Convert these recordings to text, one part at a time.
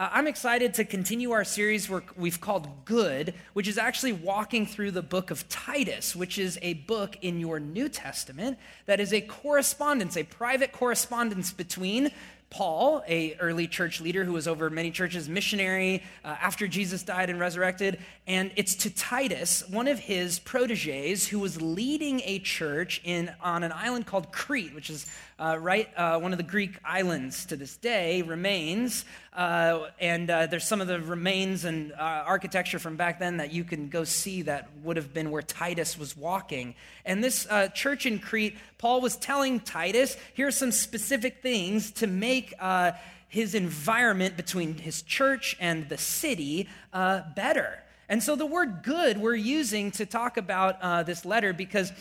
Uh, I'm excited to continue our series we've called Good, which is actually walking through the book of Titus, which is a book in your New Testament that is a correspondence, a private correspondence between Paul, a early church leader who was over many churches, missionary uh, after Jesus died and resurrected, and it's to Titus, one of his proteges, who was leading a church in on an island called Crete, which is uh, right uh, one of the Greek islands to this day remains, uh, and uh, there's some of the remains and uh, architecture from back then that you can go see that would have been where Titus was walking. And this church in Crete, Paul was telling Titus, here's some specific things to make his environment between his church and the city better. And so the word good we're using to talk about uh, this letter because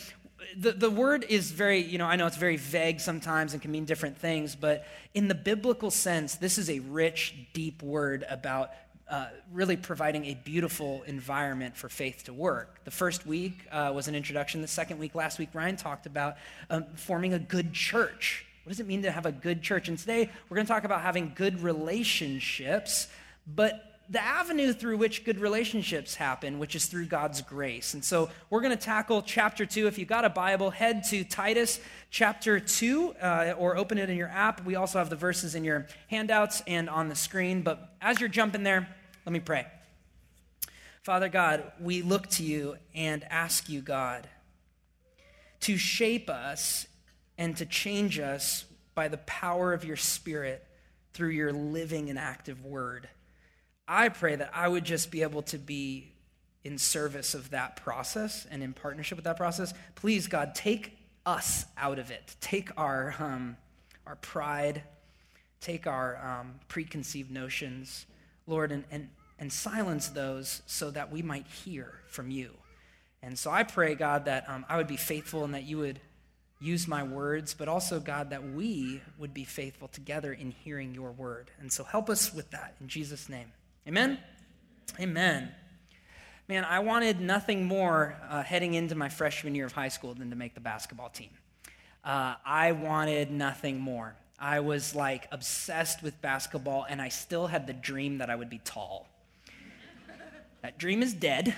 the, the word is very, you know, I know it's very vague sometimes and can mean different things, but in the biblical sense, this is a rich, deep word about uh, really providing a beautiful environment for faith to work. The first week uh, was an introduction. The second week, last week, Ryan talked about um, forming a good church. What does it mean to have a good church? And today, we're going to talk about having good relationships, but the avenue through which good relationships happen, which is through God's grace. And so we're going to tackle chapter two. If you've got a Bible, head to Titus chapter two uh, or open it in your app. We also have the verses in your handouts and on the screen. But as you're jumping there, let me pray. Father God, we look to you and ask you, God, to shape us and to change us by the power of your Spirit through your living and active word. I pray that I would just be able to be in service of that process and in partnership with that process. Please, God, take us out of it. Take our, um, our pride, take our um, preconceived notions, Lord, and, and, and silence those so that we might hear from you. And so I pray, God, that um, I would be faithful and that you would use my words, but also, God, that we would be faithful together in hearing your word. And so help us with that in Jesus' name. Amen? Amen. Man, I wanted nothing more uh, heading into my freshman year of high school than to make the basketball team. Uh, I wanted nothing more. I was like obsessed with basketball, and I still had the dream that I would be tall. that dream is dead.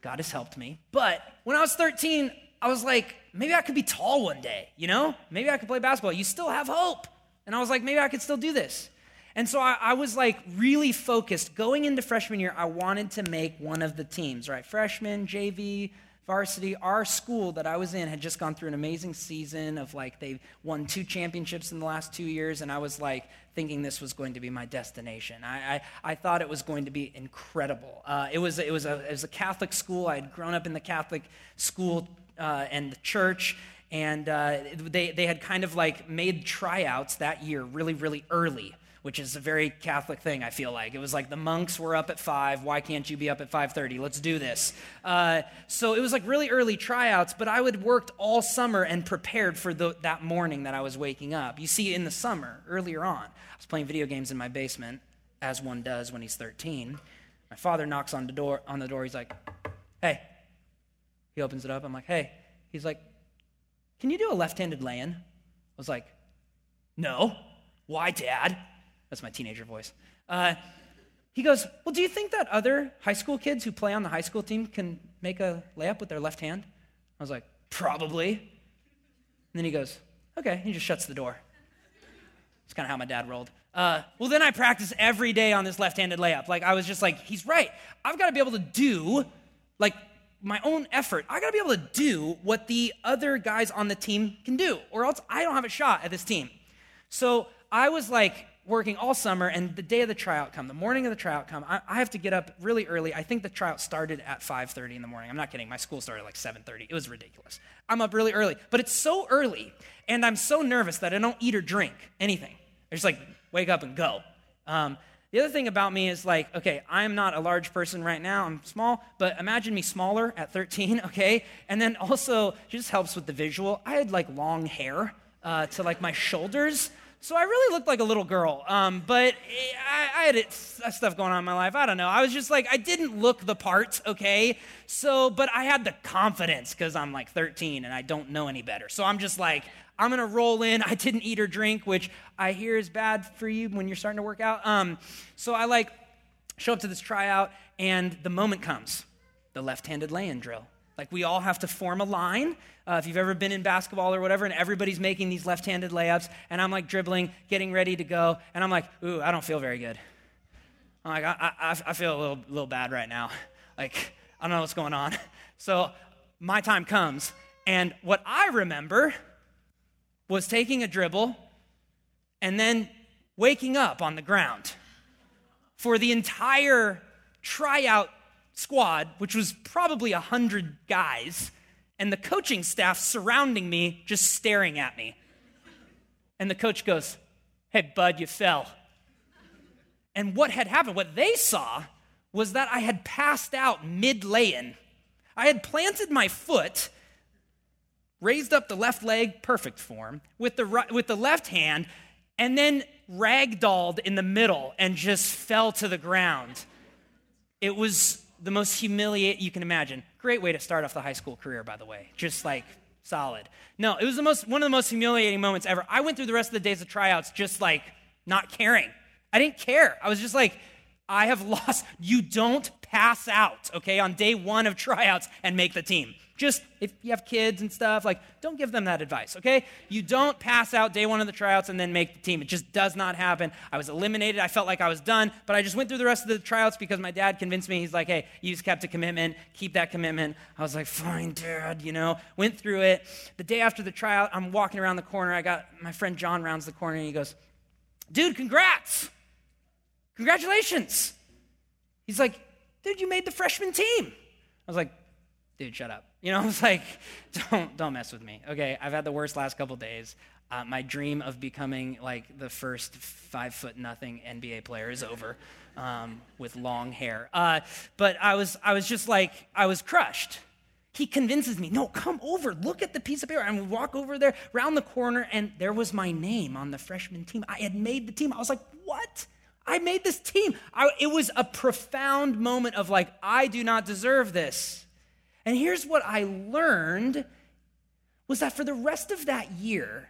God has helped me. But when I was 13, I was like, maybe I could be tall one day, you know? Maybe I could play basketball. You still have hope. And I was like, maybe I could still do this. And so I, I, was like really focused. Going into freshman year, I wanted to make one of the teams, right? Freshman, JV, varsity. Our school that I was in had just gone through an amazing season of like they won two championships in the last two years, and I was like thinking this was going to be my destination. I, I, I thought it was going to be incredible. Uh, it, was, it, was a, it was a Catholic school. I had grown up in the Catholic school uh, and the church, and uh, they, they had kind of like made tryouts that year really, really early which is a very Catholic thing. I feel like it was like the monks were up at five. Why can't you be up at five thirty? Let's do this. Uh, so it was like really early tryouts, but I would worked all summer and prepared for the, that morning that I was waking up. You see, in the summer earlier on, I was playing video games in my basement, as one does when he's thirteen. My father knocks on the door. On the door, he's like, "Hey." He opens it up. I'm like, "Hey." He's like, "Can you do a left-handed lay-in?" I was like, "No." Why, Dad? That's my teenager voice. Uh, he goes, Well, do you think that other high school kids who play on the high school team can make a layup with their left hand? I was like, Probably. And then he goes, Okay. He just shuts the door. It's kind of how my dad rolled. Uh, well, then I practice every day on this left handed layup. Like, I was just like, He's right. I've got to be able to do, like, my own effort. I got to be able to do what the other guys on the team can do, or else I don't have a shot at this team. So I was like, working all summer, and the day of the tryout come, the morning of the tryout come, I, I, have to get up really early. I think the tryout started at 5.30 in the morning. I'm not kidding. My school started like 7.30. It was ridiculous. I'm up really early. But it's so early, and I'm so nervous that I don't eat or drink anything. I just like wake up and go. Um, the other thing about me is like, okay, I'm not a large person right now. I'm small, but imagine me smaller at 13, okay? And then also, just helps with the visual. I had like long hair uh, to like my shoulders. So I really looked like a little girl, um, but I, I had it, stuff going on in my life. I don't know. I was just like, I didn't look the part, okay? So, but I had the confidence because I'm like 13 and I don't know any better. So I'm just like, I'm going to roll in. I didn't eat or drink, which I hear is bad for you when you're starting to work out. Um, so I like show up to this tryout, and the moment comes the left handed lay in drill. Like we all have to form a line. Uh, if you've ever been in basketball or whatever, and everybody's making these left handed layups, and I'm like dribbling, getting ready to go, and I'm like, ooh, I don't feel very good. I'm like, I, I, I feel a little, little bad right now. Like, I don't know what's going on. So my time comes, and what I remember was taking a dribble and then waking up on the ground for the entire tryout squad, which was probably 100 guys, and the coaching staff surrounding me, just staring at me. And the coach goes, Hey, bud, you fell. And what had happened, what they saw, was that I had passed out mid lay in. I had planted my foot, raised up the left leg, perfect form, with the, right, with the left hand, and then ragdolled in the middle and just fell to the ground. It was the most humiliating you can imagine. Great way to start off the high school career, by the way. Just like solid. No, it was the most one of the most humiliating moments ever. I went through the rest of the days of tryouts just like not caring. I didn't care. I was just like, I have lost. You don't pass out, okay, on day one of tryouts and make the team. Just if you have kids and stuff, like, don't give them that advice, okay? You don't pass out day one of the tryouts and then make the team. It just does not happen. I was eliminated. I felt like I was done, but I just went through the rest of the tryouts because my dad convinced me. He's like, hey, you just kept a commitment. Keep that commitment. I was like, fine, dad, you know, went through it. The day after the tryout, I'm walking around the corner. I got my friend John rounds the corner and he goes, dude, congrats. Congratulations. He's like, dude, you made the freshman team. I was like, dude, shut up. You know, I was like, don't, don't mess with me. Okay, I've had the worst last couple days. Uh, my dream of becoming like the first five foot nothing NBA player is over um, with long hair. Uh, but I was, I was just like, I was crushed. He convinces me, no, come over, look at the piece of paper. And we walk over there, round the corner, and there was my name on the freshman team. I had made the team. I was like, what? I made this team. I, it was a profound moment of like, I do not deserve this. And here's what I learned was that for the rest of that year,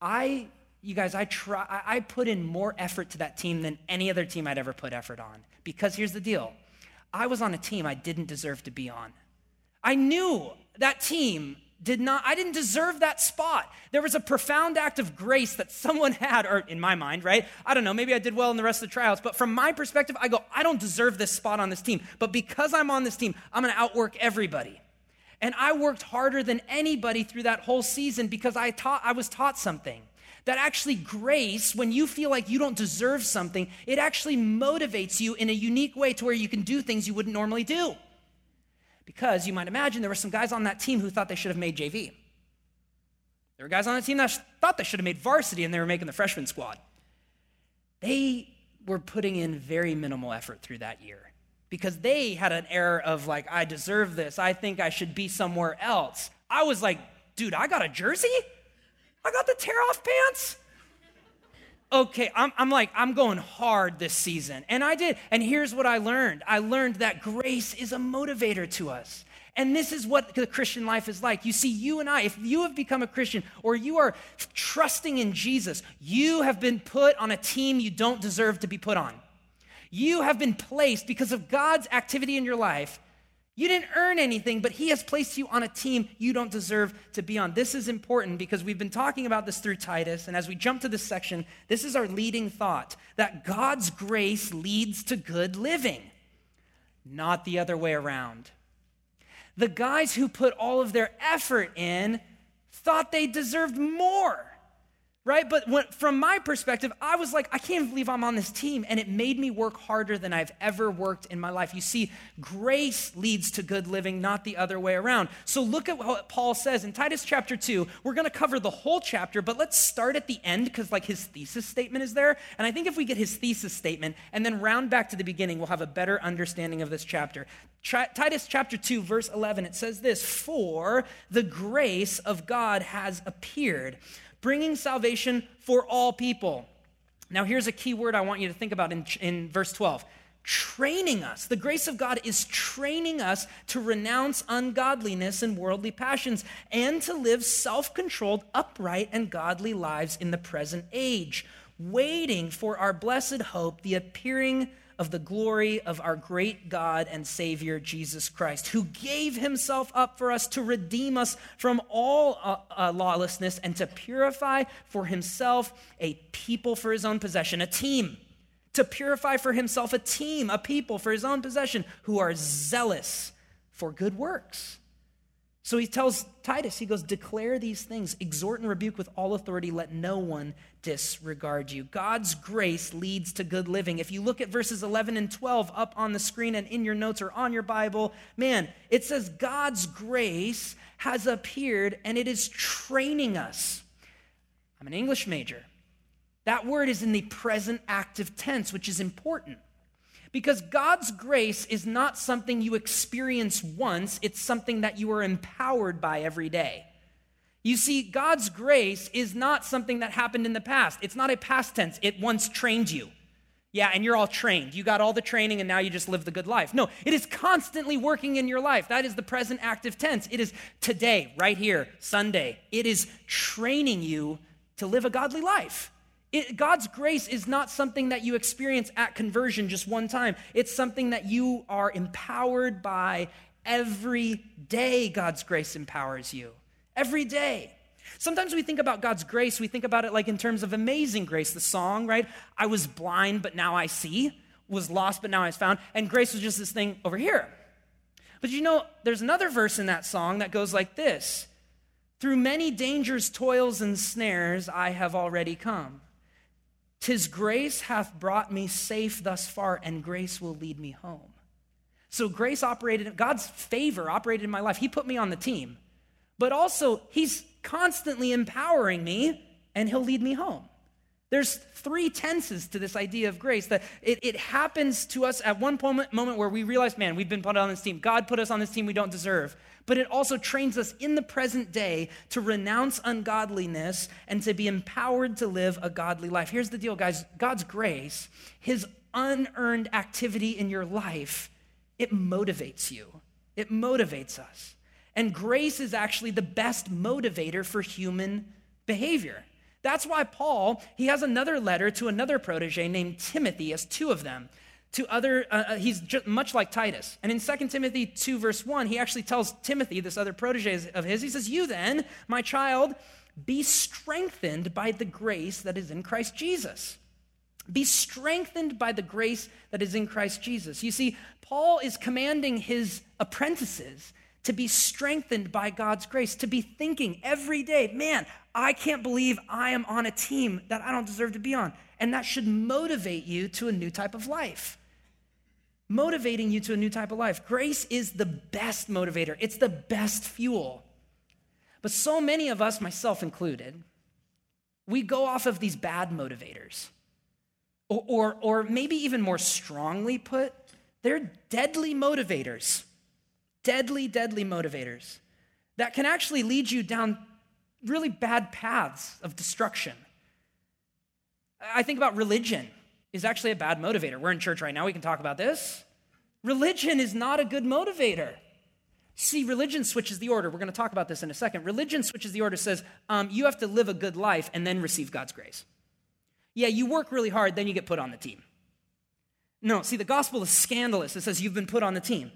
I, you guys, I try, I put in more effort to that team than any other team I'd ever put effort on. Because here's the deal. I was on a team I didn't deserve to be on. I knew that team did not, I didn't deserve that spot. There was a profound act of grace that someone had, or in my mind, right? I don't know, maybe I did well in the rest of the trials, but from my perspective, I go, I don't deserve this spot on this team. But because I'm on this team, I'm gonna outwork everybody. And I worked harder than anybody through that whole season because I taught, I was taught something. That actually, grace, when you feel like you don't deserve something, it actually motivates you in a unique way to where you can do things you wouldn't normally do. Because you might imagine there were some guys on that team who thought they should have made JV. There were guys on that team that thought they should have made varsity and they were making the freshman squad. They were putting in very minimal effort through that year because they had an air of like, I deserve this. I think I should be somewhere else. I was like, dude, I got a jersey? I got the tear off pants? Okay, I'm, I'm like, I'm going hard this season. And I did. And here's what I learned I learned that grace is a motivator to us. And this is what the Christian life is like. You see, you and I, if you have become a Christian or you are trusting in Jesus, you have been put on a team you don't deserve to be put on. You have been placed because of God's activity in your life you didn't earn anything, but He has placed you on a team you don't deserve to be on. This is important because we've been talking about this through Titus. And as we jump to this section, this is our leading thought that God's grace leads to good living, not the other way around. The guys who put all of their effort in thought they deserved more right? But when, from my perspective, I was like, I can't believe I'm on this team. And it made me work harder than I've ever worked in my life. You see, grace leads to good living, not the other way around. So look at what Paul says in Titus chapter 2. We're going to cover the whole chapter, but let's start at the end because, like, his thesis statement is there. And I think if we get his thesis statement and then round back to the beginning, we'll have a better understanding of this chapter. Titus chapter 2, verse 11, it says this For the grace of God has appeared bringing salvation for all people. Now, here's a key word I want you to think about in, in verse 12 training us. The grace of God is training us to renounce ungodliness and worldly passions and to live self controlled, upright, and godly lives in the present age, waiting for our blessed hope, the appearing of the glory of our great God and Savior, Jesus Christ, who gave himself up for us to redeem us from all uh, uh, lawlessness and to purify for himself a people for his own possession, a team. To purify for himself a team, a people for his own possession who are zealous for good works. So he tells Titus, he goes, declare these things, exhort and rebuke with all authority, let no one disregard you. God's grace leads to good living. If you look at verses 11 and 12 up on the screen and in your notes or on your Bible, man, it says God's grace has appeared and it is training us. I'm an English major. That word is in the present active tense, which is important. Because God's grace is not something you experience once, it's something that you are empowered by every day. You see, God's grace is not something that happened in the past. It's not a past tense. It once trained you. Yeah, and you're all trained. You got all the training and now you just live the good life. No, it is constantly working in your life. That is the present active tense. It is today, right here, Sunday. It is training you to live a godly life. It, God's grace is not something that you experience at conversion just one time. It's something that you are empowered by every day. God's grace empowers you. Every day. Sometimes we think about God's grace, we think about it like in terms of amazing grace, the song, right? I was blind, but now I see, was lost, but now I found, and grace was just this thing over here. But you know, there's another verse in that song that goes like this Through many dangers, toils, and snares, I have already come. Tis grace hath brought me safe thus far, and grace will lead me home. So grace operated, God's favor operated in my life. He put me on the team. But also, He's constantly empowering me, and He'll lead me home. There's three tenses to this idea of grace that it, it happens to us at one moment, moment where we realize, man, we've been put on this team. God put us on this team we don't deserve but it also trains us in the present day to renounce ungodliness and to be empowered to live a godly life. Here's the deal, guys God's grace, His unearned activity in your life, it motivates you, it motivates us. And grace is actually the best motivator for human behavior. That's why Paul, he has another letter to another protege named Timothy, as two of them to other, uh, uh he's just much like Titus. And in 2 Timothy 2, verse 1, he actually tells Timothy, this other protege of his, he says, You then, my child, be strengthened by the grace that is in Christ Jesus. Be strengthened by the grace that is in Christ Jesus. You see, Paul is commanding his apprentices to be strengthened by God's grace, to be thinking every day, man, I can't believe I am on a team that I don't deserve to be on. And that should motivate you to a new type of life motivating you to a new type of life. Grace is the best motivator, it's the best fuel. But so many of us, myself included, we go off of these bad motivators. Or, or, or maybe even more strongly put, they're deadly motivators. Deadly, deadly motivators that can actually lead you down really bad paths of destruction. I think about religion is actually a bad motivator. We're in church right now, we can talk about this. Religion is not a good motivator. See, religion switches the order. We're going to talk about this in a second. Religion switches the order, says um, you have to live a good life and then receive God's grace. Yeah, you work really hard, then you get put on the team. No, see, the gospel is scandalous. It says you've been put on the team.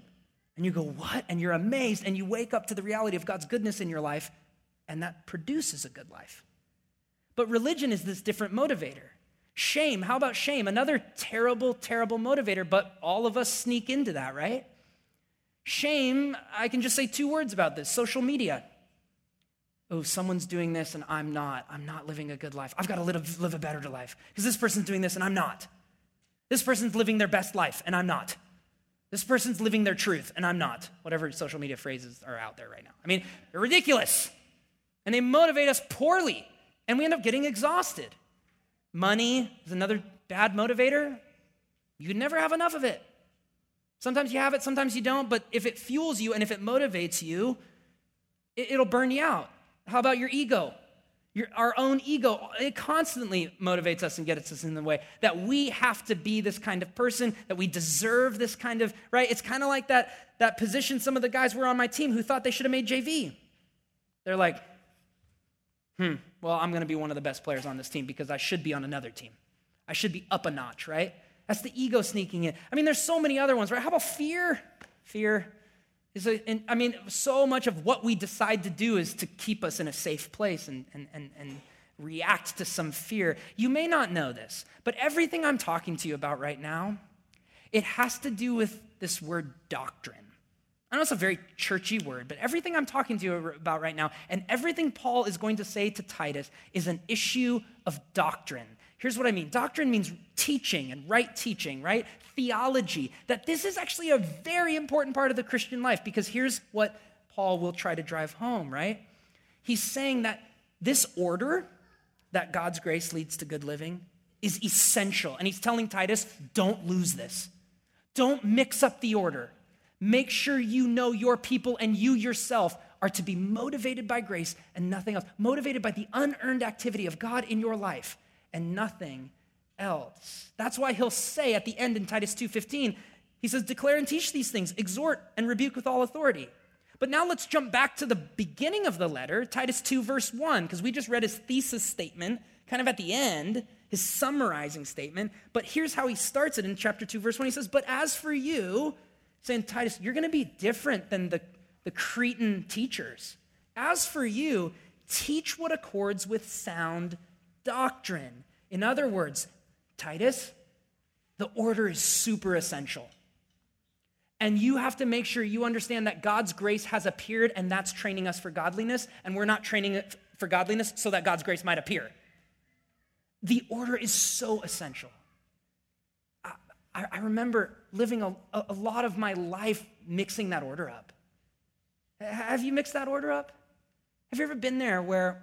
And you go, what? And you're amazed, and you wake up to the reality of God's goodness in your life, and that produces a good life. But religion is this different motivator. Shame, how about shame? Another terrible, terrible motivator, but all of us sneak into that, right? Shame, I can just say two words about this social media. Oh, someone's doing this and I'm not. I'm not living a good life. I've got to live, live a better life because this person's doing this and I'm not. This person's living their best life and I'm not. This person's living their truth and I'm not. Whatever social media phrases are out there right now. I mean, they're ridiculous and they motivate us poorly and we end up getting exhausted. Money is another bad motivator. You can never have enough of it. Sometimes you have it, sometimes you don't, but if it fuels you and if it motivates you, it, will burn you out. How about your ego? Your, our own ego, it constantly motivates us and gets us in the way. That we have to be this kind of person, that we deserve this kind of, right? It's kind of like that, that position some of the guys were on my team who thought they should have made JV. They're like, hmm, well, I'm going to be one of the best players on this team because I should be on another team. I should be up a notch, right? That's the ego sneaking in. I mean, there's so many other ones, right? How about fear? Fear and, I mean, so much of what we decide to do is to keep us in a safe place and, and, and, and react to some fear. You may not know this, but everything I'm talking to you about right now, it has to do with this word doctrine. I know it's a very churchy word, but everything I'm talking to you about right now and everything Paul is going to say to Titus is an issue of doctrine. Here's what I mean doctrine means teaching and right teaching, right? Theology. That this is actually a very important part of the Christian life because here's what Paul will try to drive home, right? He's saying that this order, that God's grace leads to good living, is essential. And he's telling Titus, don't lose this. Don't mix up the order. Make sure you know your people and you yourself are to be motivated by grace and nothing else, motivated by the unearned activity of God in your life and nothing else. That's why he'll say at the end in Titus 2:15, he says, "Declare and teach these things, exhort and rebuke with all authority." But now let's jump back to the beginning of the letter, Titus 2 verse 1, because we just read his thesis statement kind of at the end, his summarizing statement. But here's how he starts it in chapter 2 verse 1. He says, "But as for you, saying Titus, you're going to be different than the, the Cretan teachers. As for you, teach what accords with sound doctrine. In other words, Titus, the order is super essential. And you have to make sure you understand that God's grace has appeared and that's training us for godliness, and we're not training for godliness so that God's grace might appear. The order is so essential. I, I remember living a, a lot of my life mixing that order up. Have you mixed that order up? Have you ever been there where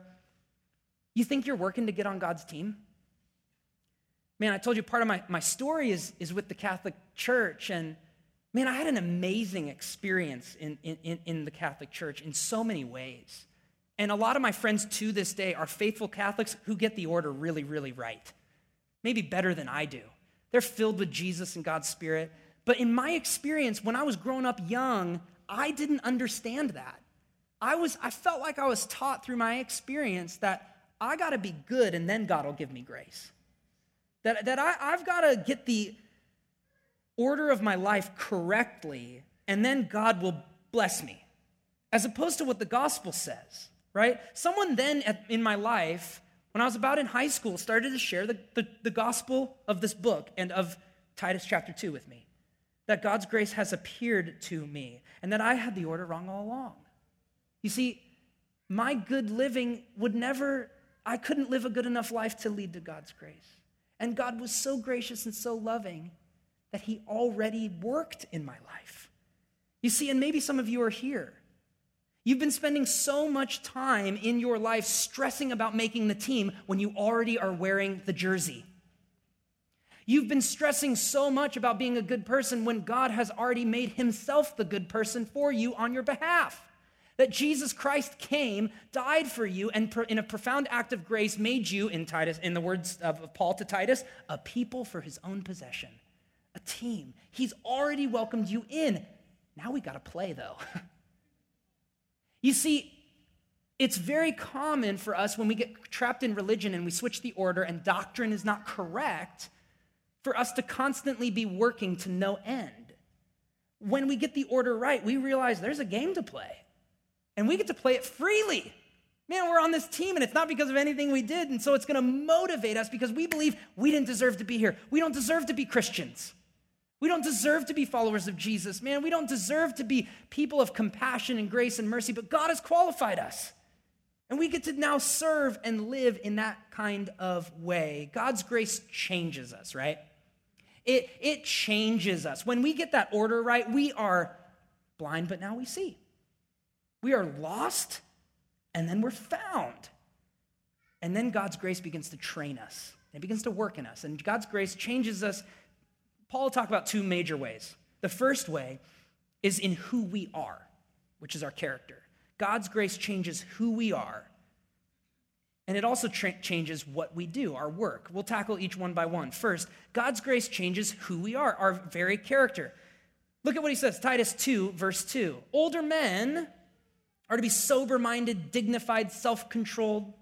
you think you're working to get on God's team? Man, I told you part of my, my story is, is with the Catholic Church. And man, I had an amazing experience in, in, in the Catholic Church in so many ways. And a lot of my friends to this day are faithful Catholics who get the order really, really right. Maybe better than I do. They're filled with Jesus and God's Spirit. But in my experience, when I was growing up young, I didn't understand that. I, was, I felt like I was taught through my experience that I got to be good and then God will give me grace. That, that I, I've got to get the order of my life correctly and then God will bless me, as opposed to what the gospel says, right? Someone then at, in my life, when I was about in high school, started to share the, the, the gospel of this book and of Titus chapter 2 with me. That God's grace has appeared to me and that I had the order wrong all along. You see, my good living would never I couldn't live a good enough life to lead to God's grace. And God was so gracious and so loving that He already worked in my life. You see, and maybe some of you are here. You've been spending so much time in your life stressing about making the team when you already are wearing the jersey. You've been stressing so much about being a good person when God has already made himself the good person for you on your behalf that Jesus Christ came, died for you, and in a profound act of grace made you, in Titus, in the words of Paul to Titus, a people for his own possession, a team. He's already welcomed you in. Now we got to play, though. you see, it's very common for us when we get trapped in religion and we switch the order and doctrine is not correct for us to constantly be working to no end. When we get the order right, we realize there's a game to play and we get to play it freely. Man, we're on this team and it's not because of anything we did. And so it's going to motivate us because we believe we didn't deserve to be here. We don't deserve to be Christians. We don't deserve to be followers of Jesus. Man, we don't deserve to be people of compassion and grace and mercy, but God has qualified us. And we get to now serve and live in that kind of way. God's grace changes us, right? It, it changes us. When we get that order right, we are blind, but now we see. We are lost and then we're found. And then God's grace begins to train us. It begins to work in us. And God's grace changes us. Paul will talk about two major ways. The first way is in who we are, which is our character. God's grace changes who we are. And it also tra- changes what we do, our work. We'll tackle each one by one. First, God's grace changes who we are, our very character. Look at what he says Titus 2, verse 2. Older men are to be sober minded, dignified, self controlled,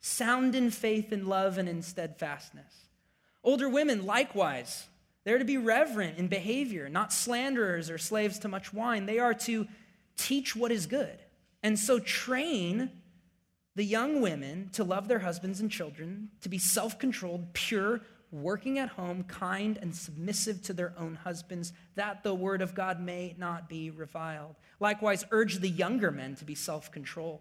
sound in faith and love and in steadfastness. Older women, likewise, they're to be reverent in behavior, not slanderers or slaves to much wine. They are to teach what is good. And so train the young women to love their husbands and children, to be self controlled, pure, working at home, kind, and submissive to their own husbands, that the word of God may not be reviled. Likewise, urge the younger men to be self controlled.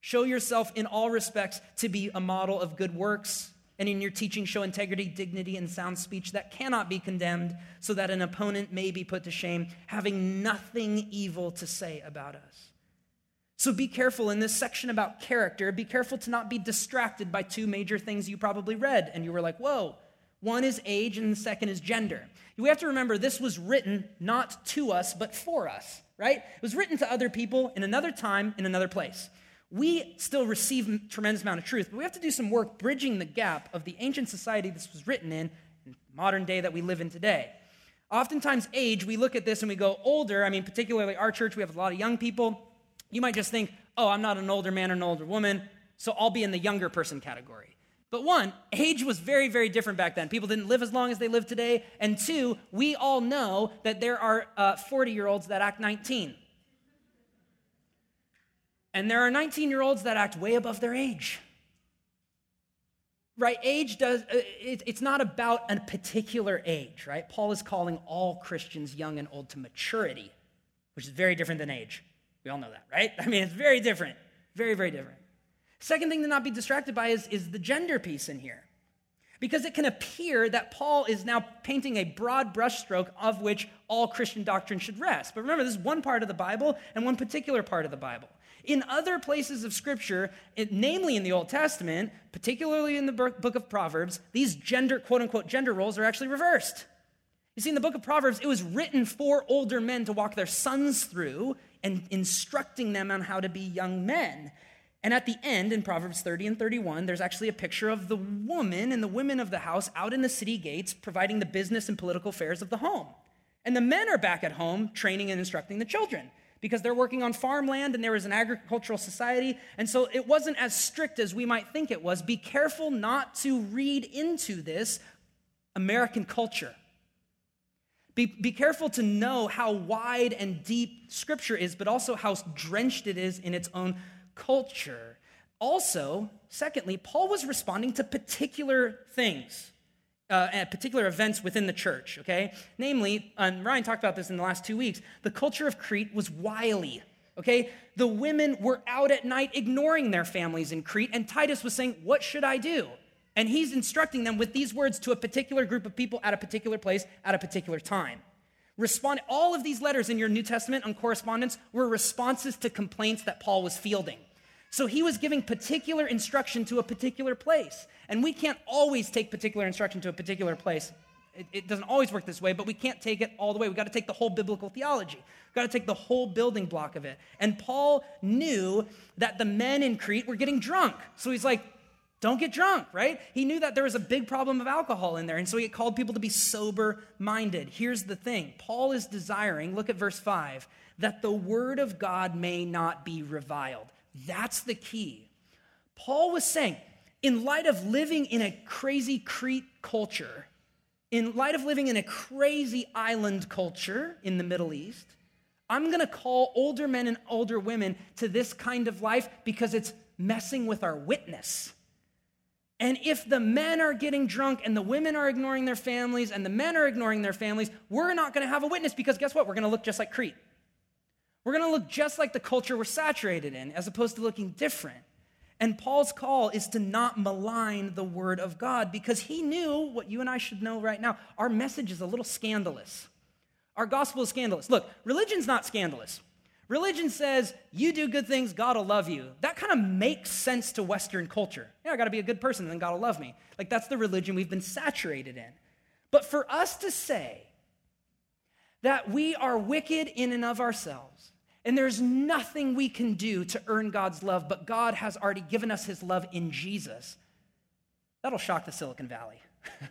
Show yourself in all respects to be a model of good works, and in your teaching, show integrity, dignity, and sound speech that cannot be condemned, so that an opponent may be put to shame, having nothing evil to say about us. So be careful in this section about character. Be careful to not be distracted by two major things you probably read, and you were like, whoa. One is age, and the second is gender. We have to remember this was written not to us, but for us, right? It was written to other people in another time, in another place we still receive a tremendous amount of truth, but we have to do some work bridging the gap of the ancient society this was written in, and modern day that we live in today. Oftentimes, age, we look at this and we go older. I mean, particularly our church, we have a lot of young people. You might just think, oh, I'm not an older man or an older woman, so I'll be in the younger person category. But one, age was very, very different back then. People didn't live as long as they live today. And two, we all know that there are 40 uh, year olds that act 19. And there are 19 year olds that act way above their age. Right? Age does, uh, it's not about a particular age, right? Paul is calling all Christians young and old to maturity, which is very different than age. We all know that, right? I mean, it's very different. Very, very different. Second thing to not be distracted by is, is the gender piece in here. Because it can appear that Paul is now painting a broad brushstroke of which all Christian doctrine should rest. But remember, this is one part of the Bible and one particular part of the Bible. In other places of Scripture, namely in the Old Testament, particularly in the book of Proverbs, these gender, quote unquote, gender roles are actually reversed. You see, in the book of Proverbs, it was written for older men to walk their sons through and instructing them on how to be young men. And at the end, in Proverbs 30 and 31, there's actually a picture of the woman and the women of the house out in the city gates providing the business and political affairs of the home. And the men are back at home training and instructing the children because they're working on farmland and there was an agricultural society. And so it wasn't as strict as we might think it was. Be careful not to read into this American culture. Be, be careful to know how wide and deep Scripture is, but also how drenched it is in its own culture. Also, secondly, Paul was responding to particular things uh, at particular events within the church, okay? Namely, and Ryan talked about this in the last two weeks, the culture of Crete was wily, okay? The women were out at night ignoring their families in Crete, and Titus was saying, What should I do? And he's instructing them with these words to a particular group of people at a particular place at a particular time. Respond, all of these letters in your New Testament on correspondence were responses to complaints that Paul was fielding. So he was giving particular instruction to a particular place. And we can't always take particular instruction to a particular place. It, it doesn't always work this way, but we can't take it all the way. We've got to take the whole biblical theology. We've got to take the whole building block of it. And Paul knew that the men in Crete were getting drunk. So he's like, don't get drunk, right? He knew that there was a big problem of alcohol in there, and so he called people to be sober minded. Here's the thing Paul is desiring, look at verse 5, that the word of God may not be reviled. That's the key. Paul was saying, in light of living in a crazy Crete culture, in light of living in a crazy island culture in the Middle East, I'm gonna call older men and older women to this kind of life because it's messing with our witness. And if the men are getting drunk and the women are ignoring their families and the men are ignoring their families, we're not gonna have a witness because guess what? We're gonna look just like Crete. We're going to look just like the culture we're saturated in, as opposed to looking different. And Paul's call is to not malign the word of God because he knew what you and I should know right now. Our message is a little scandalous. Our gospel is scandalous. Look, religion's not scandalous. Religion says, you do good things, God will love you. That kind of makes sense to Western culture. Yeah, I got to be a good person, then God will love me. Like, that's the religion we've been saturated in. But for us to say that we are wicked in and of ourselves, And there's nothing we can do to earn God's love, but God has already given us his love in Jesus. That'll shock the Silicon Valley.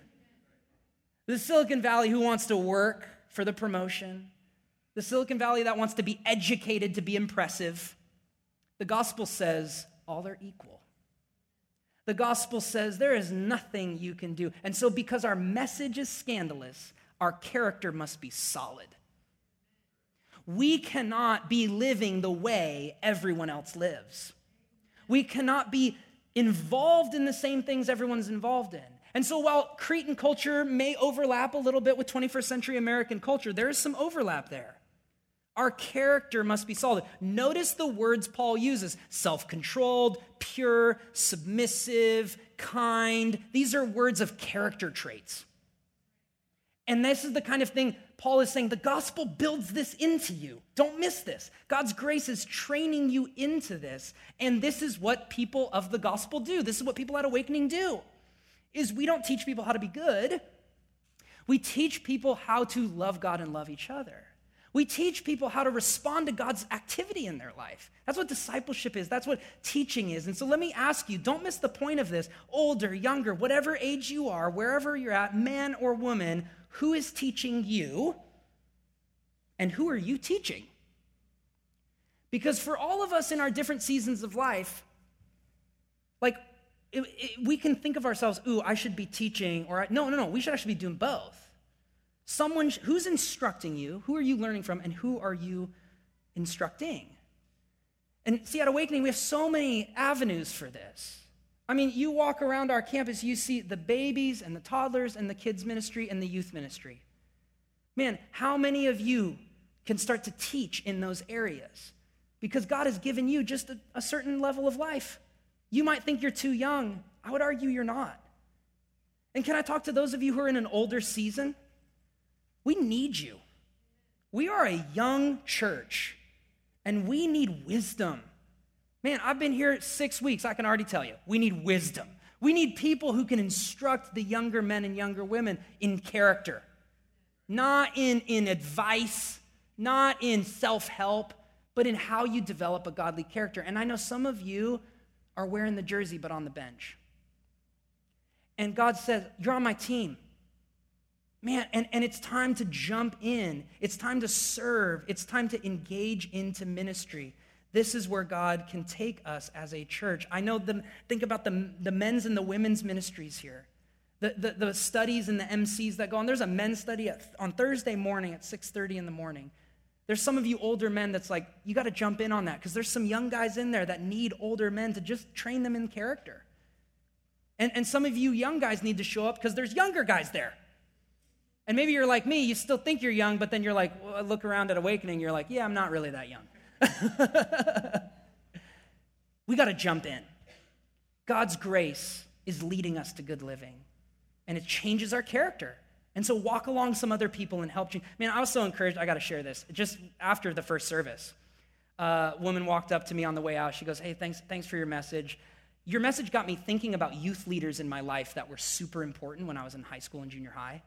the Silicon Valley who wants to work for the promotion, the Silicon Valley that wants to be educated to be impressive. The gospel says all are equal. The gospel says there is nothing you can do. And so, because our message is scandalous, our character must be solid. We cannot be living the way everyone else lives. We cannot be involved in the same things everyone's involved in. And so, while Cretan culture may overlap a little bit with 21st century American culture, there is some overlap there. Our character must be solid. Notice the words Paul uses self controlled, pure, submissive, kind. These are words of character traits. And this is the kind of thing Paul is saying the gospel builds this into you. Don't miss this. God's grace is training you into this. And this is what people of the gospel do. This is what people at Awakening do. Is we don't teach people how to be good. We teach people how to love God and love each other. We teach people how to respond to God's activity in their life. That's what discipleship is. That's what teaching is. And so let me ask you don't miss the point of this. Older, younger, whatever age you are, wherever you're at, man or woman, who is teaching you and who are you teaching? Because for all of us in our different seasons of life, like it, it, we can think of ourselves, ooh, I should be teaching, or no, no, no, we should actually be doing both. Someone who's instructing you, who are you learning from, and who are you instructing? And see, at Awakening, we have so many avenues for this. I mean, you walk around our campus, you see the babies and the toddlers and the kids' ministry and the youth ministry. Man, how many of you can start to teach in those areas? Because God has given you just a, a certain level of life. You might think you're too young. I would argue you're not. And can I talk to those of you who are in an older season? We need you. We are a young church, and we need wisdom. Man, I've been here six weeks. I can already tell you, we need wisdom. We need people who can instruct the younger men and younger women in character, not in, in advice, not in self help, but in how you develop a godly character. And I know some of you are wearing the jersey but on the bench. And God says, You're on my team. Man, and, and it's time to jump in. It's time to serve. It's time to engage into ministry. This is where God can take us as a church. I know them, think about the, the men's and the women's ministries here. The, the, the studies and the MCs that go on. There's a men's study at, on Thursday morning at 6:30 in the morning. There's some of you older men that's like, you got to jump in on that because there's some young guys in there that need older men to just train them in character. And, and some of you young guys need to show up because there's younger guys there. And maybe you're like me, you still think you're young, but then you're like, well, look around at Awakening, you're like, yeah, I'm not really that young. we got to jump in. God's grace is leading us to good living, and it changes our character. And so walk along some other people and help you. Man, I was so encouraged. I got to share this. Just after the first service, a woman walked up to me on the way out. She goes, Hey, thanks, thanks for your message. Your message got me thinking about youth leaders in my life that were super important when I was in high school and junior high.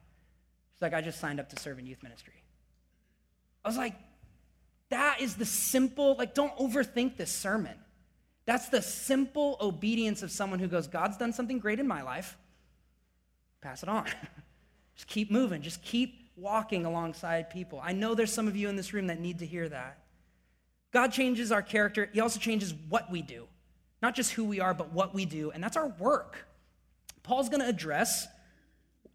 She's like, I just signed up to serve in youth ministry. I was like, that is the simple, like, don't overthink this sermon. That's the simple obedience of someone who goes, God's done something great in my life. Pass it on. just keep moving. Just keep walking alongside people. I know there's some of you in this room that need to hear that. God changes our character, He also changes what we do. Not just who we are, but what we do, and that's our work. Paul's gonna address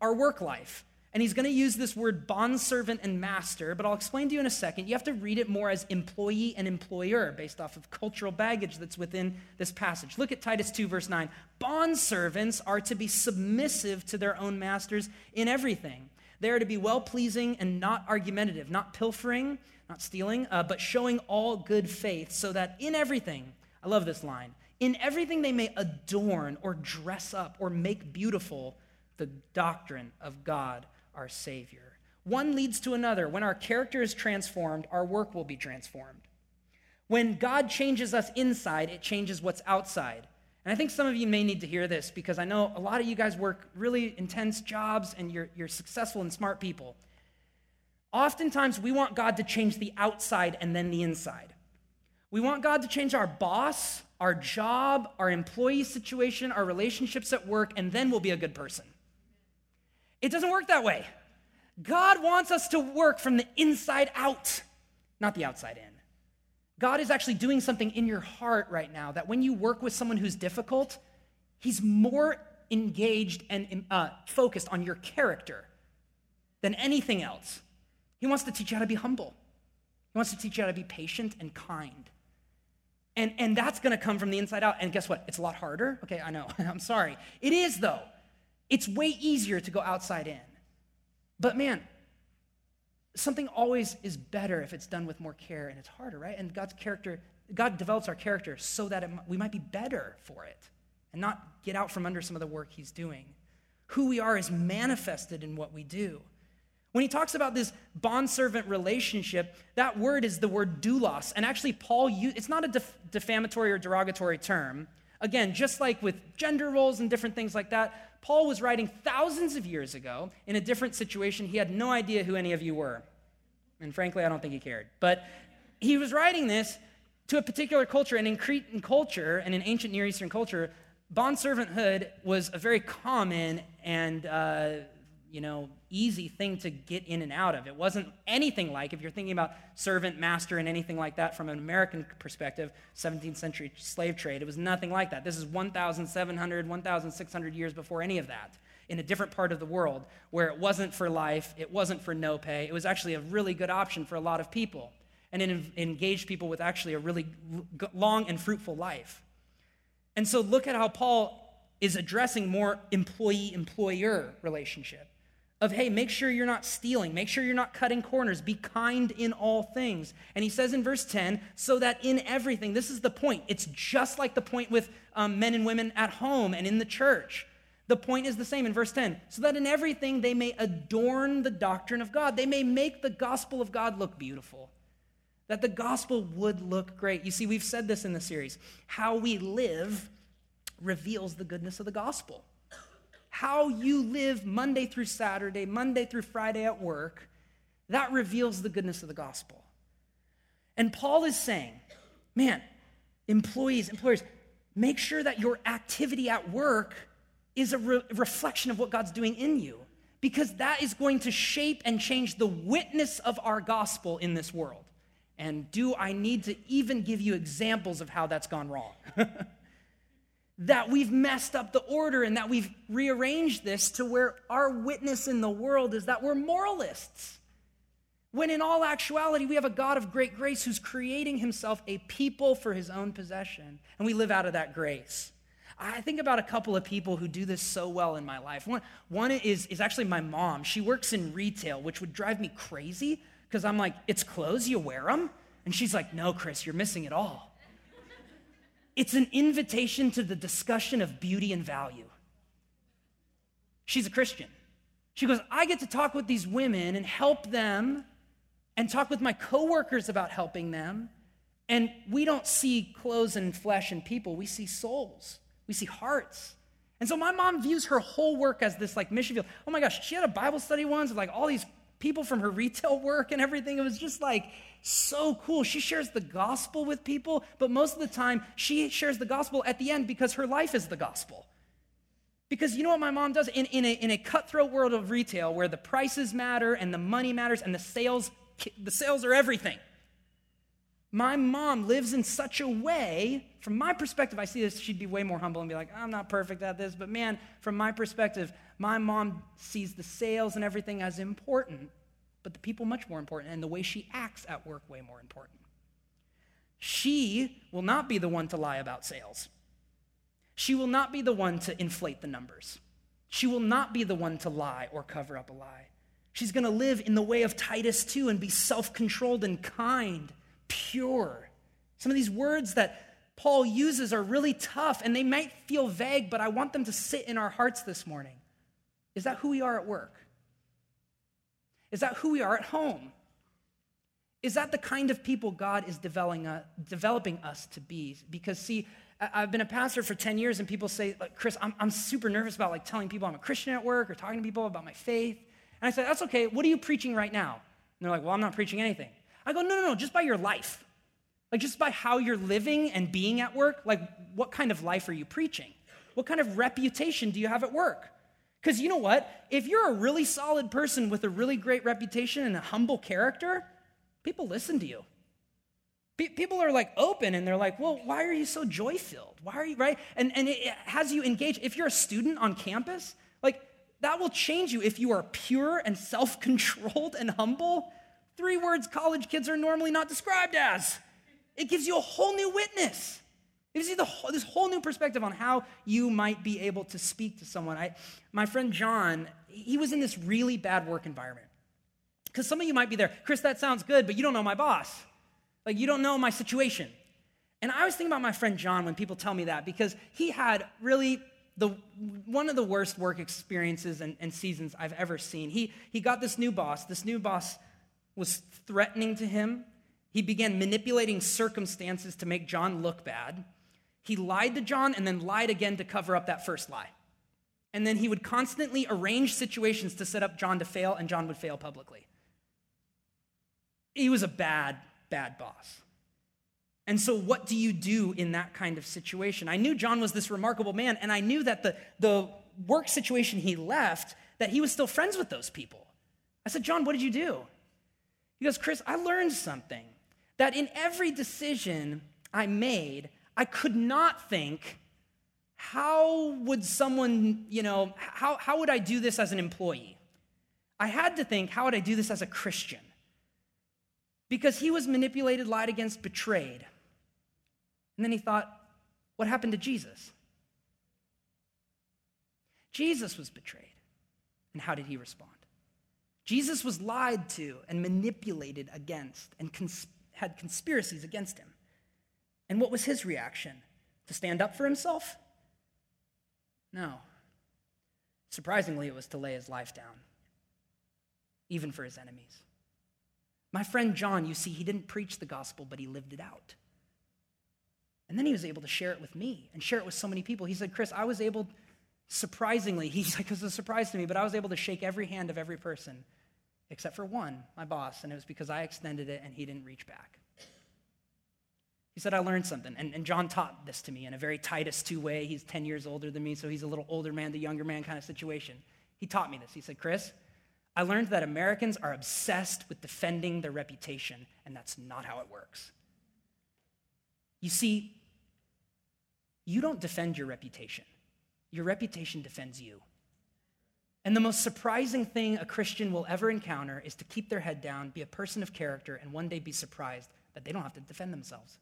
our work life. And he's going to use this word bondservant and master, but I'll explain to you in a second. You have to read it more as employee and employer based off of cultural baggage that's within this passage. Look at Titus 2, verse 9. Bondservants are to be submissive to their own masters in everything. They are to be well pleasing and not argumentative, not pilfering, not stealing, uh, but showing all good faith, so that in everything, I love this line, in everything they may adorn or dress up or make beautiful the doctrine of God our Savior. One leads to another. When our character is transformed, our work will be transformed. When God changes us inside, it changes what's outside. And I think some of you may need to hear this because I know a lot of you guys work really intense jobs and you're, you're successful and smart people. Oftentimes, we want God to change the outside and then the inside. We want God to change our boss, our job, our employee situation, our relationships at work, and then we'll be a good person. It doesn't work that way. God wants us to work from the inside out, not the outside in. God is actually doing something in your heart right now that when you work with someone who's difficult, He's more engaged and uh, focused on your character than anything else. He wants to teach you how to be humble. He wants to teach you how to be patient and kind. And, and that's going to come from the inside out. And guess what? It's a lot harder. Okay, I know. I'm sorry. It is, though. It's way easier to go outside in. But man, something always is better if it's done with more care and it's harder, right? And God's character, God develops our character so that it, we might be better for it and not get out from under some of the work He's doing. Who we are is manifested in what we do. When he talks about this bondservant relationship, that word is the word doulos. And actually, Paul, it's not a def- defamatory or derogatory term. Again, just like with gender roles and different things like that, Paul was writing thousands of years ago in a different situation. He had no idea who any of you were. And frankly, I don't think he cared. But he was writing this to a particular culture. And in Cretan culture and in ancient Near Eastern culture, bondservanthood was a very common and uh, you know, easy thing to get in and out of. It wasn't anything like, if you're thinking about servant, master, and anything like that from an American perspective, 17th century slave trade, it was nothing like that. This is 1,700, 1,600 years before any of that in a different part of the world where it wasn't for life, it wasn't for no pay. It was actually a really good option for a lot of people. And it engaged people with actually a really long and fruitful life. And so look at how Paul is addressing more employee employer relationship of, hey, make sure you're not stealing, make sure you're not cutting corners, be kind in all things. And he says in verse 10, so that in everything, this is the point. It's just like the point with um, men and women at home and in the church. The point is the same in verse 10 so that in everything they may adorn the doctrine of God, they may make the gospel of God look beautiful. That the gospel would look great. You see, we've said this in the series. How we live reveals the goodness of the gospel how you live Monday through Saturday, Monday through Friday at work, that reveals the goodness of the gospel. And Paul is saying, man, employees, employers, make sure that your activity at work is a re- reflection of what God's doing in you, because that is going to shape and change the witness of our gospel in this world. And do I need to even give you examples of how that's gone wrong? that we've messed up the order and that we've rearranged this to where our witness in the world is that we're moralists. When in all actuality, we have a God of great grace who's creating himself a people for his own possession, and we live out of that grace. I think about a couple of people who do this so well in my life. One, one is, is actually my mom. She works in retail, which would drive me crazy because I'm like, it's clothes, you wear them? And she's like, no, Chris, you're missing it all. It's an invitation to the discussion of beauty and value. She's a Christian. She goes, I get to talk with these women and help them and talk with my coworkers about helping them. And we don't see clothes and flesh and people, we see souls, we see hearts. And so my mom views her whole work as this like mission field. Oh my gosh, she had a Bible study once with like all these people from her retail work and everything. It was just like so cool. She shares the gospel with people, but most of the time, she shares the gospel at the end because her life is the gospel. Because you know what my mom does? In, in, a, in a cutthroat world of retail where the prices matter and the money matters and the sales, the sales are everything. My mom lives in such a way, from my perspective, I see this, she'd be way more humble and be like, I'm not perfect at this, but man, from my perspective, my mom sees the sales and everything as important but the people much more important, and the way she acts at work way more important. She will not be the one to lie about sales. She will not be the one to inflate the numbers. She will not be the one to lie or cover up a lie. She's going to live in the way of Titus 2 and be self controlled and kind, pure. Some of these words that Paul uses are really tough and they might feel vague, but I want them to sit in our hearts this morning. Is that who we are at work? Is that who we are at home? Is that the kind of people God is developing, uh, us to be? Because, see, I've been a pastor for 10 years, and people say, like, Chris, I'm, I'm super nervous about like telling people I'm a Christian at work or talking to people about my faith. And I said, that's okay. What are you preaching right now? And they're like, well, I'm not preaching anything. I go, no, no, no, just by your life. Like, just by how you're living and being at work, like, what kind of life are you preaching? What kind of reputation do you have at work? Because you know what? If you're a really solid person with a really great reputation and a humble character, people listen to you. people are like open and they're like, well, why are you so joy filled? Why are you, right? And, and it has you engage. If you're a student on campus, like, that will change you if you are pure and self controlled and humble. Three words college kids are normally not described as. It gives you a whole new witness. It gives you the whole, this whole new perspective on how you might be able to speak to someone. I, my friend John, he was in this really bad work environment. Because some of you might be there, Chris, that sounds good, but you don't know my boss. Like, you don't know my situation. And I was thinking about my friend John when people tell me that because he had really the, one of the worst work experiences and, and seasons I've ever seen. He, he got this new boss. This new boss was threatening to him. He began manipulating circumstances to make John look bad. He lied to John and then lied again to cover up that first lie. And then he would constantly arrange situations to set up John to fail, and John would fail publicly. He was a bad, bad boss. And so, what do you do in that kind of situation? I knew John was this remarkable man, and I knew that the, the work situation he left, that he was still friends with those people. I said, John, what did you do? He goes, Chris, I learned something that in every decision I made, I could not think, how would someone, you know, how, how would I do this as an employee? I had to think, how would I do this as a Christian? Because he was manipulated, lied against, betrayed. And then he thought, what happened to Jesus? Jesus was betrayed. And how did he respond? Jesus was lied to and manipulated against and cons- had conspiracies against him. And what was his reaction? To stand up for himself? No. Surprisingly, it was to lay his life down, even for his enemies. My friend John, you see, he didn't preach the gospel, but he lived it out. And then he was able to share it with me and share it with so many people. He said, Chris, I was able, surprisingly, he's like, it was a surprise to me, but I was able to shake every hand of every person except for one, my boss, and it was because I extended it and he didn't reach back. He said, I learned something. And, and John taught this to me in a very Titus 2 way. He's 10 years older than me, so he's a little older man, the younger man kind of situation. He taught me this. He said, Chris, I learned that Americans are obsessed with defending their reputation, and that's not how it works. You see, you don't defend your reputation, your reputation defends you. And the most surprising thing a Christian will ever encounter is to keep their head down, be a person of character, and one day be surprised that they don't have to defend themselves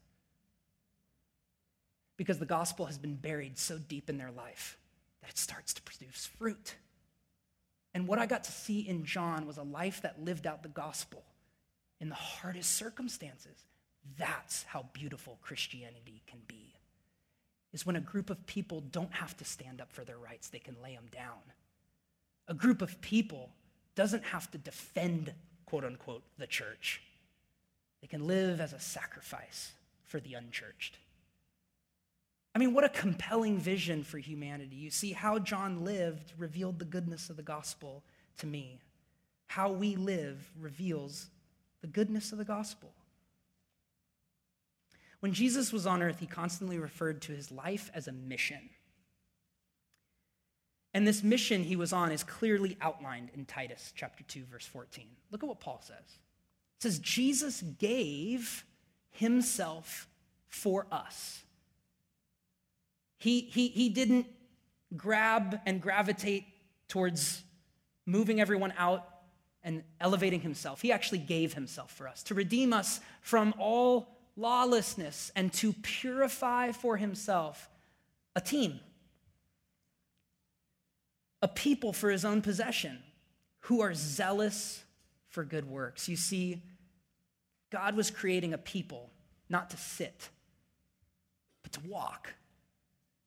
because the gospel has been buried so deep in their life that it starts to produce fruit. And what I got to see in John was a life that lived out the gospel in the hardest circumstances. That's how beautiful Christianity can be. Is when a group of people don't have to stand up for their rights, they can lay them down. A group of people doesn't have to defend, quote unquote, the church. They can live as a sacrifice for the unchurched. I mean, what a compelling vision for humanity. You see, how John lived revealed the goodness of the gospel to me. How we live reveals the goodness of the gospel. When Jesus was on earth, he constantly referred to his life as a mission. And this mission he was on is clearly outlined in Titus chapter 2 verse 14. Look at what Paul says. It says Jesus gave himself for us he, he, he didn't grab and gravitate towards moving everyone out and elevating himself. He actually gave himself for us to redeem us from all lawlessness and to purify for himself a team, a people for his own possession who are zealous for good works. You see, God was creating a people not to sit, but to walk.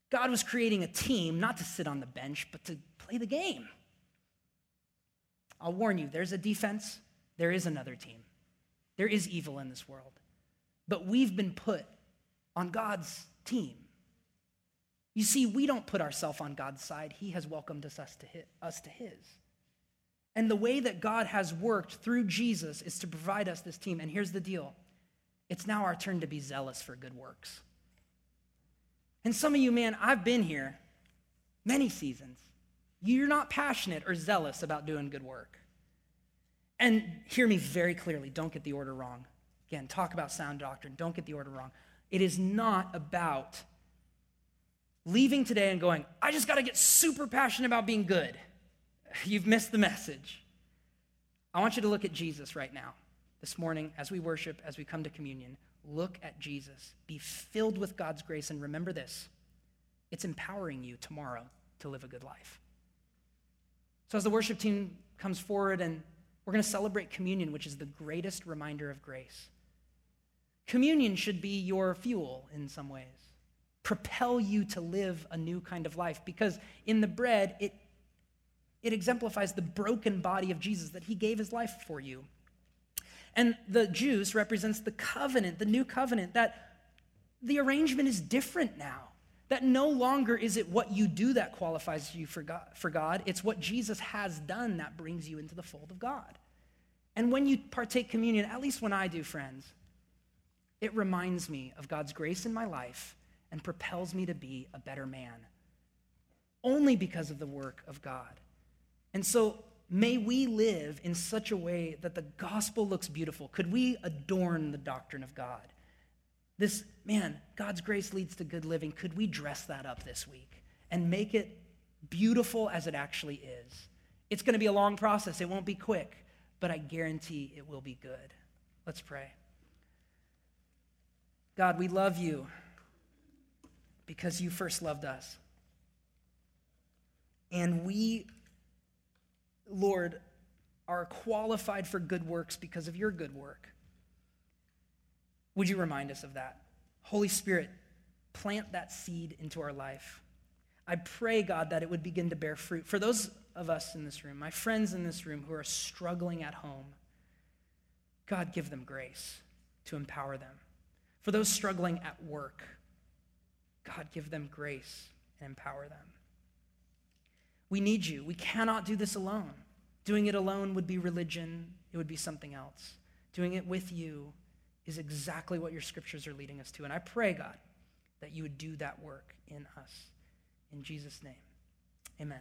God was creating a team not to sit on the bench, but to play the game. I'll warn you there's a defense, there is another team. There is evil in this world. But we've been put on God's team. You see, we don't put ourselves on God's side. He has welcomed us, us, to his, us to His. And the way that God has worked through Jesus is to provide us this team. And here's the deal It's now our turn to be zealous for good works. And some of you, man, I've been here many seasons. You're not passionate or zealous about doing good work. And hear me very clearly don't get the order wrong. Again, talk about sound doctrine. Don't get the order wrong. It is not about leaving today and going, I just got to get super passionate about being good. You've missed the message. I want you to look at Jesus right now, this morning, as we worship, as we come to communion. Look at Jesus. Be filled with God's grace, and remember this it's empowering you tomorrow to live a good life. So, as the worship team comes forward, and we're going to celebrate communion, which is the greatest reminder of grace. Communion should be your fuel in some ways, propel you to live a new kind of life, because in the bread, it, it exemplifies the broken body of Jesus that he gave his life for you. And the juice represents the covenant, the new covenant, that the arrangement is different now. That no longer is it what you do that qualifies you for God, for God, it's what Jesus has done that brings you into the fold of God. And when you partake communion, at least when I do, friends, it reminds me of God's grace in my life and propels me to be a better man. Only because of the work of God. And so may we live in such a way that the gospel looks beautiful. Could we adorn the doctrine of God? This, man, God's grace leads to good living. Could we dress that up this week and make it beautiful as it actually is? It's going to be a long process, it won't be quick, but I guarantee it will be good. Let's pray. God, we love you because you first loved us. And we, Lord, are qualified for good works because of your good work. Would you remind us of that? Holy Spirit, plant that seed into our life. I pray, God, that it would begin to bear fruit. For those of us in this room, my friends in this room who are struggling at home, God, give them grace to empower them. For those struggling at work, God, give them grace and empower them. We need you. We cannot do this alone. Doing it alone would be religion, it would be something else. Doing it with you is exactly what your scriptures are leading us to. And I pray, God, that you would do that work in us. In Jesus' name, amen.